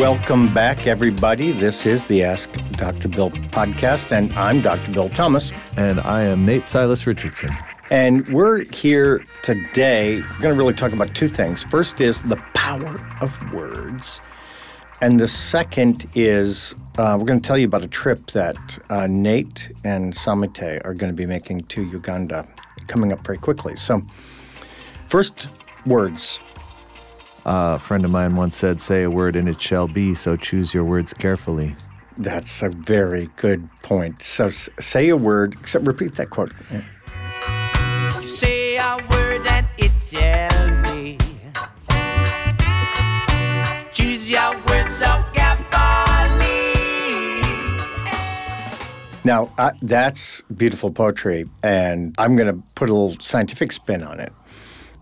Welcome back, everybody. This is the Ask Dr. Bill podcast, and I'm Dr. Bill Thomas. And I am Nate Silas Richardson. And we're here today. We're going to really talk about two things. First is the power of words. And the second is uh, we're going to tell you about a trip that uh, Nate and Samite are going to be making to Uganda coming up very quickly. So, first, words. Uh, a friend of mine once said, Say a word and it shall be, so choose your words carefully. That's a very good point. So, s- say a word, except repeat that quote. Say a word and it shall be. Choose your words so carefully. Now, uh, that's beautiful poetry, and I'm going to put a little scientific spin on it.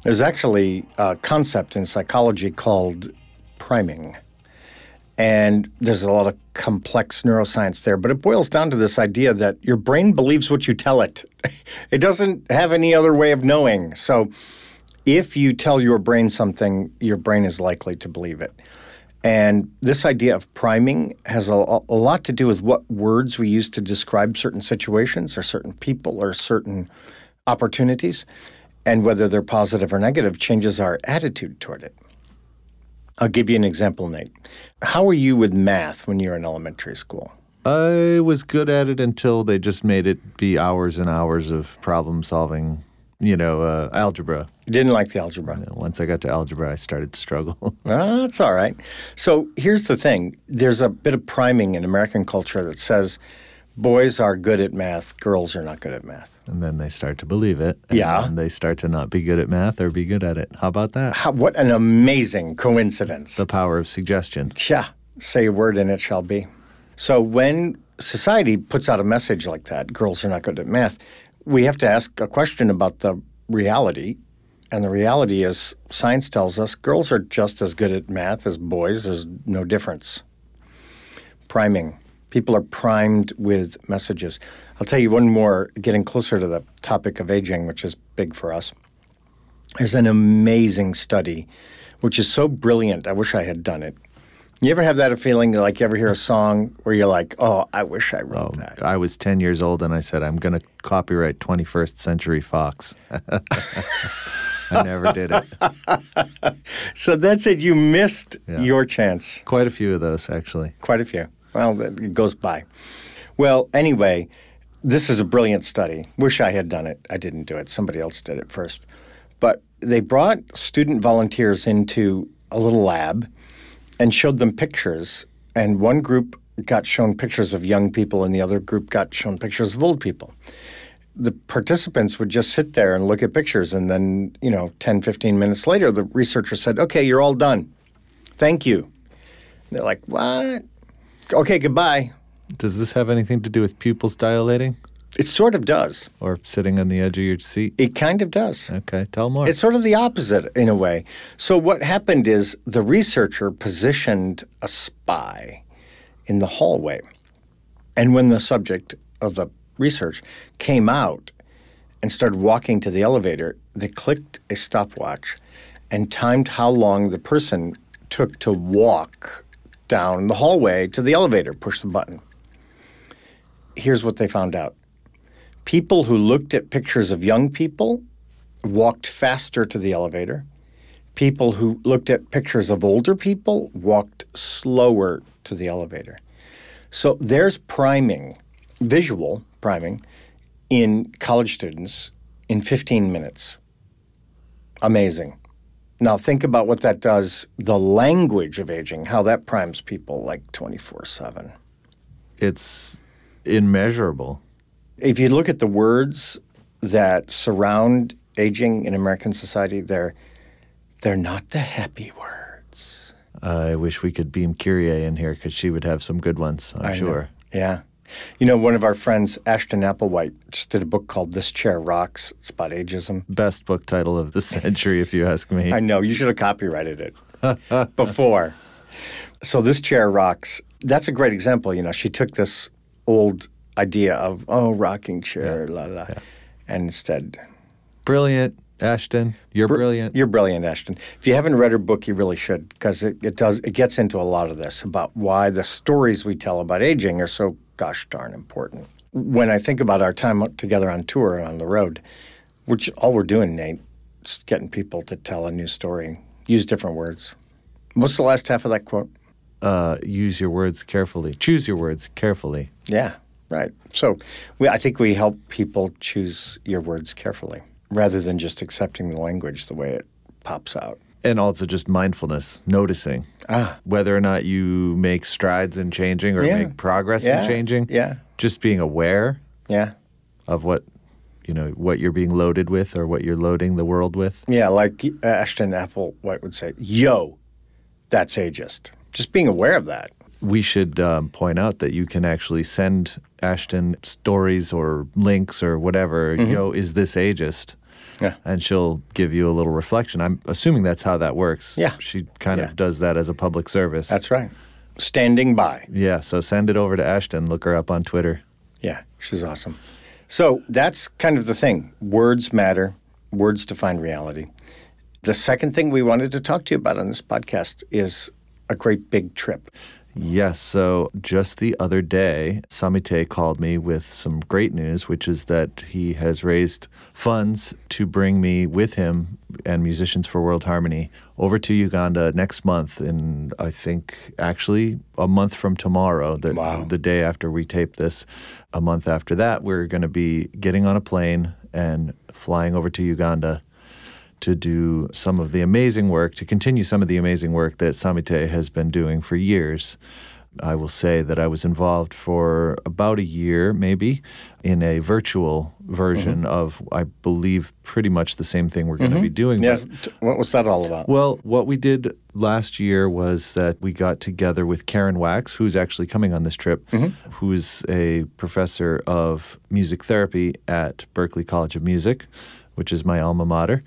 There's actually a concept in psychology called priming. And there's a lot of complex neuroscience there, but it boils down to this idea that your brain believes what you tell it. it doesn't have any other way of knowing. So if you tell your brain something, your brain is likely to believe it. And this idea of priming has a, a lot to do with what words we use to describe certain situations or certain people or certain opportunities, and whether they're positive or negative changes our attitude toward it. I'll give you an example, Nate. How were you with math when you were in elementary school? I was good at it until they just made it be hours and hours of problem solving, you know, uh, algebra. You didn't like the algebra. Once I got to algebra, I started to struggle. Well, that's all right. So here's the thing there's a bit of priming in American culture that says boys are good at math, girls are not good at math. and then they start to believe it. And Yeah. And they start to not be good at math or be good at it. How about that? How, what an amazing coincidence. The power of suggestion. Yeah, say a word and it shall be. So when society puts out a message like that, girls are not good at math, we have to ask a question about the reality. And the reality is, science tells us girls are just as good at math as boys. There's no difference. Priming. People are primed with messages. I'll tell you one more, getting closer to the topic of aging, which is big for us. There's an amazing study, which is so brilliant. I wish I had done it. You ever have that feeling like you ever hear a song where you're like, oh, I wish I wrote oh, that? I was 10 years old and I said, I'm going to copyright 21st Century Fox. I never did it. So that's it. You missed Yeah. your chance. Quite a few of those, actually. Quite a few. Well, it goes by. Well, anyway, this is a brilliant study. Wish I had done it. I didn't do it. Somebody else did it first. But they brought student volunteers into a little lab and showed them pictures. And one group got shown pictures of young people, and the other group got shown pictures of old people. The participants would just sit there and look at pictures. And then, you know, 10, 15 minutes later, the researcher said, okay, you're all done. Thank you. They're like, what? Okay, goodbye. Does this have anything to do with pupils dilating It sort of does. or sitting on the edge of your seat? It kind of does. Okay, tell more. It's sort of the opposite in a way. So, what happened is the researcher positioned a spy in the hallway. And when the subject of the research came out and started walking to the elevator, they clicked a stopwatch and timed how long the person took to walk down the hallway to the elevator, push the button. Here's what they found out people who looked at pictures of young people walked faster to the elevator. People who looked at pictures of older people walked slower to the elevator. So there's priming, visual priming, in college students in 15 minutes. Amazing. Now think about what that does, the language of aging, how that primes people like 24 7. it's immeasurable. if you look at the words that surround aging in American society, they're they're not the happy words. I wish we could beam Kyrie in here because she would have some good ones, I'm I know. sure. Yeah. You know, one of our friends, Ashton Applewhite, just did a book called This Chair Rocks. It's about ageism. Best book title of the century, if you ask me. I know, you should have copyrighted it before. So This Chair Rocks, that's a great example. You know, she took this old idea of, oh, rocking chair, la la, and instead, Brilliant. Ashton, you're brilliant. You're brilliant, Ashton. If you haven't read her book, you really should because it, it does it gets into a lot of this about why the stories we tell about aging are so gosh darn important. When I think about our time together on tour and on the road, which all we're doing, Nate, is getting people to tell a new story, use different words. What's the last half of that quote? uh, use your words carefully. Choose your words carefully. Yeah, right. So we, I think we help people choose your words carefully rather than just accepting the language the way it pops out. And also just mindfulness, noticing Ah. whether or not you make strides in changing or Yeah. make progress Yeah, in changing. yeah. Just being aware Yeah. of what you know what you're being loaded with or what you're loading the world with. Yeah, like Ashton Applewhite would say, yo, that's ageist. Just being aware of that. We should um, point out that you can actually send Ashton stories or links or whatever. Yo, is this ageist? Yeah. And she'll give you a little reflection. I'm assuming that's how that works. Yeah. She kind Yeah. of does that as a public service. That's right. Standing by. Yeah, so send it over to Ashton. Look her up on Twitter. Yeah, she's awesome. So that's kind of the thing. Words matter, words define reality. The second thing we wanted to talk to you about on this podcast is a great big trip. Yes, so just the other day, Samite called me with some great news, which is that he has raised funds to bring me with him and Musicians for World Harmony over to Uganda next month. In I think actually a month from tomorrow, the, Wow. the day after we tape this, a month after that, we're going to be getting on a plane and flying over to Uganda to do some of the amazing work, to continue some of the amazing work that Samite has been doing for years. I will say that I was involved for about a year, maybe, in a virtual version mm-hmm. of, I believe, pretty much the same thing we're going to mm-hmm. be doing. Yeah, but- what was that all about? well, what we did last year was that we got together with Karen Wacks, who's actually coming on this trip, mm-hmm. who is a professor of music therapy at Berklee College of Music, which is my alma mater.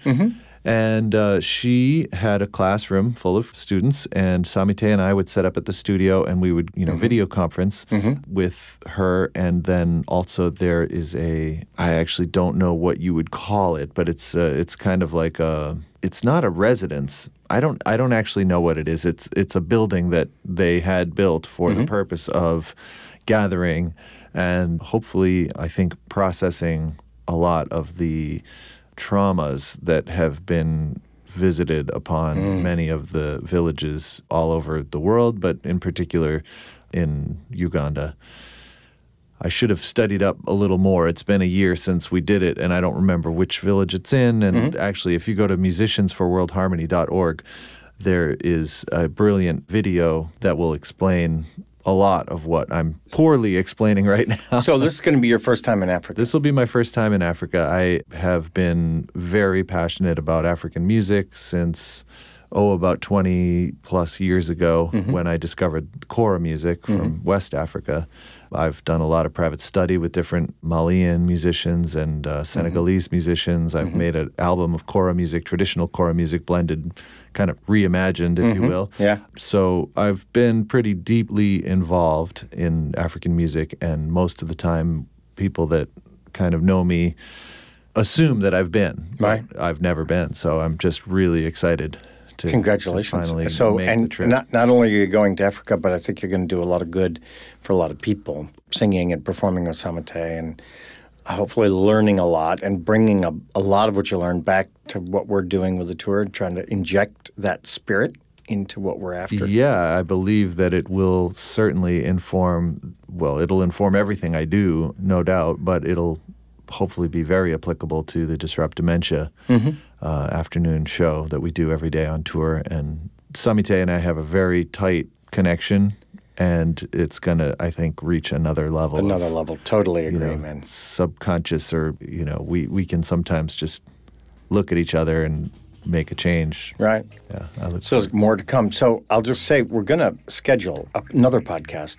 And uh, she had a classroom full of students, and Samite and I would set up at the studio, and we would, you know, video conference with her. And then also there is a, I actually don't know what you would call it, but it's uh, it's kind of like a, it's not a residence. I don't I don't actually know what it is. It's it's a building that they had built for the purpose of gathering and hopefully I think processing a lot of the traumas that have been visited upon mm. many of the villages all over the world, but in particular in Uganda. I should have studied up a little more. It's been a year since we did it, and I don't remember which village it's in. And mm-hmm. actually, if you go to musiciansforworldharmony.org, there is a brilliant video that will explain a lot of what I'm poorly explaining right now. so this is going to be your first time in Africa. This will be my first time in Africa. I have been very passionate about African music since, oh, about 20 plus years ago mm-hmm. when I discovered Kora music mm-hmm. from West Africa. I've done a lot of private study with different Malian musicians and uh, mm-hmm. Senegalese musicians. I've made an album of Kora music, traditional Kora music blended, kind of reimagined, if you mm-hmm. will. Yeah. So I've been pretty deeply involved in African music, and most of the time, people that kind of know me assume that I've been. Right. I've never been. So I'm just really excited to to Congratulations. finally so, and trip. not, not only are you going to Africa, but I think you're going to do a lot of good for a lot of people, singing and performing with Samite and hopefully learning a lot and bringing a, a lot of what you learned back to what we're doing with the tour, trying to inject that spirit into what we're after. Yeah, I believe that it will certainly inform, well, it'll inform everything I do, no doubt, but it'll hopefully be very applicable to the Disrupt Dementia uh, afternoon show that we do every day on tour. And Samite and I have a very tight connection, and it's going to, I think, reach another level. of, Another level. Totally agree, you know, man. subconscious, or, you know, we, we can sometimes just look at each other and make a change. Right. Yeah, So there's more to come. So I'll just say we're going to schedule another podcast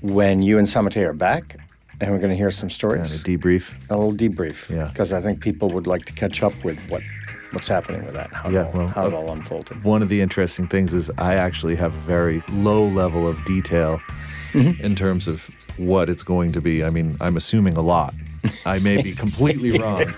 when you and Samite are back, and we're going to hear some stories. of debrief. a little debrief. Yeah. Because I think people would like to catch up with what what's happening with that, how, Yeah, it, all, well, how it uh, all unfolded. One of the interesting things is I actually have a very low level of detail in terms of what it's going to be. I mean, I'm assuming a lot. I may be completely wrong.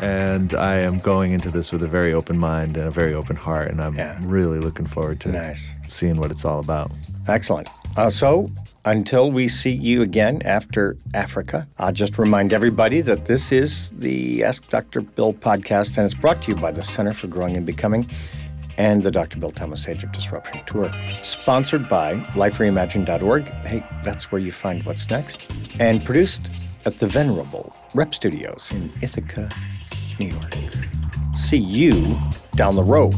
And I am going into this with a very open mind and a very open heart. And I'm Yeah. really looking forward to Nice. seeing what it's all about. Excellent. Uh, so, until we see you again after Africa, I'll just remind everybody that this is the Ask Dr. Bill podcast, and it's brought to you by the Center for Growing and Becoming and the Dr. Bill Thomas Age of Disruption Tour, sponsored by lifereimagined.org. Hey, that's where you find what's next, and produced at the venerable Rep Studios in Ithaca, New York. See you down the road.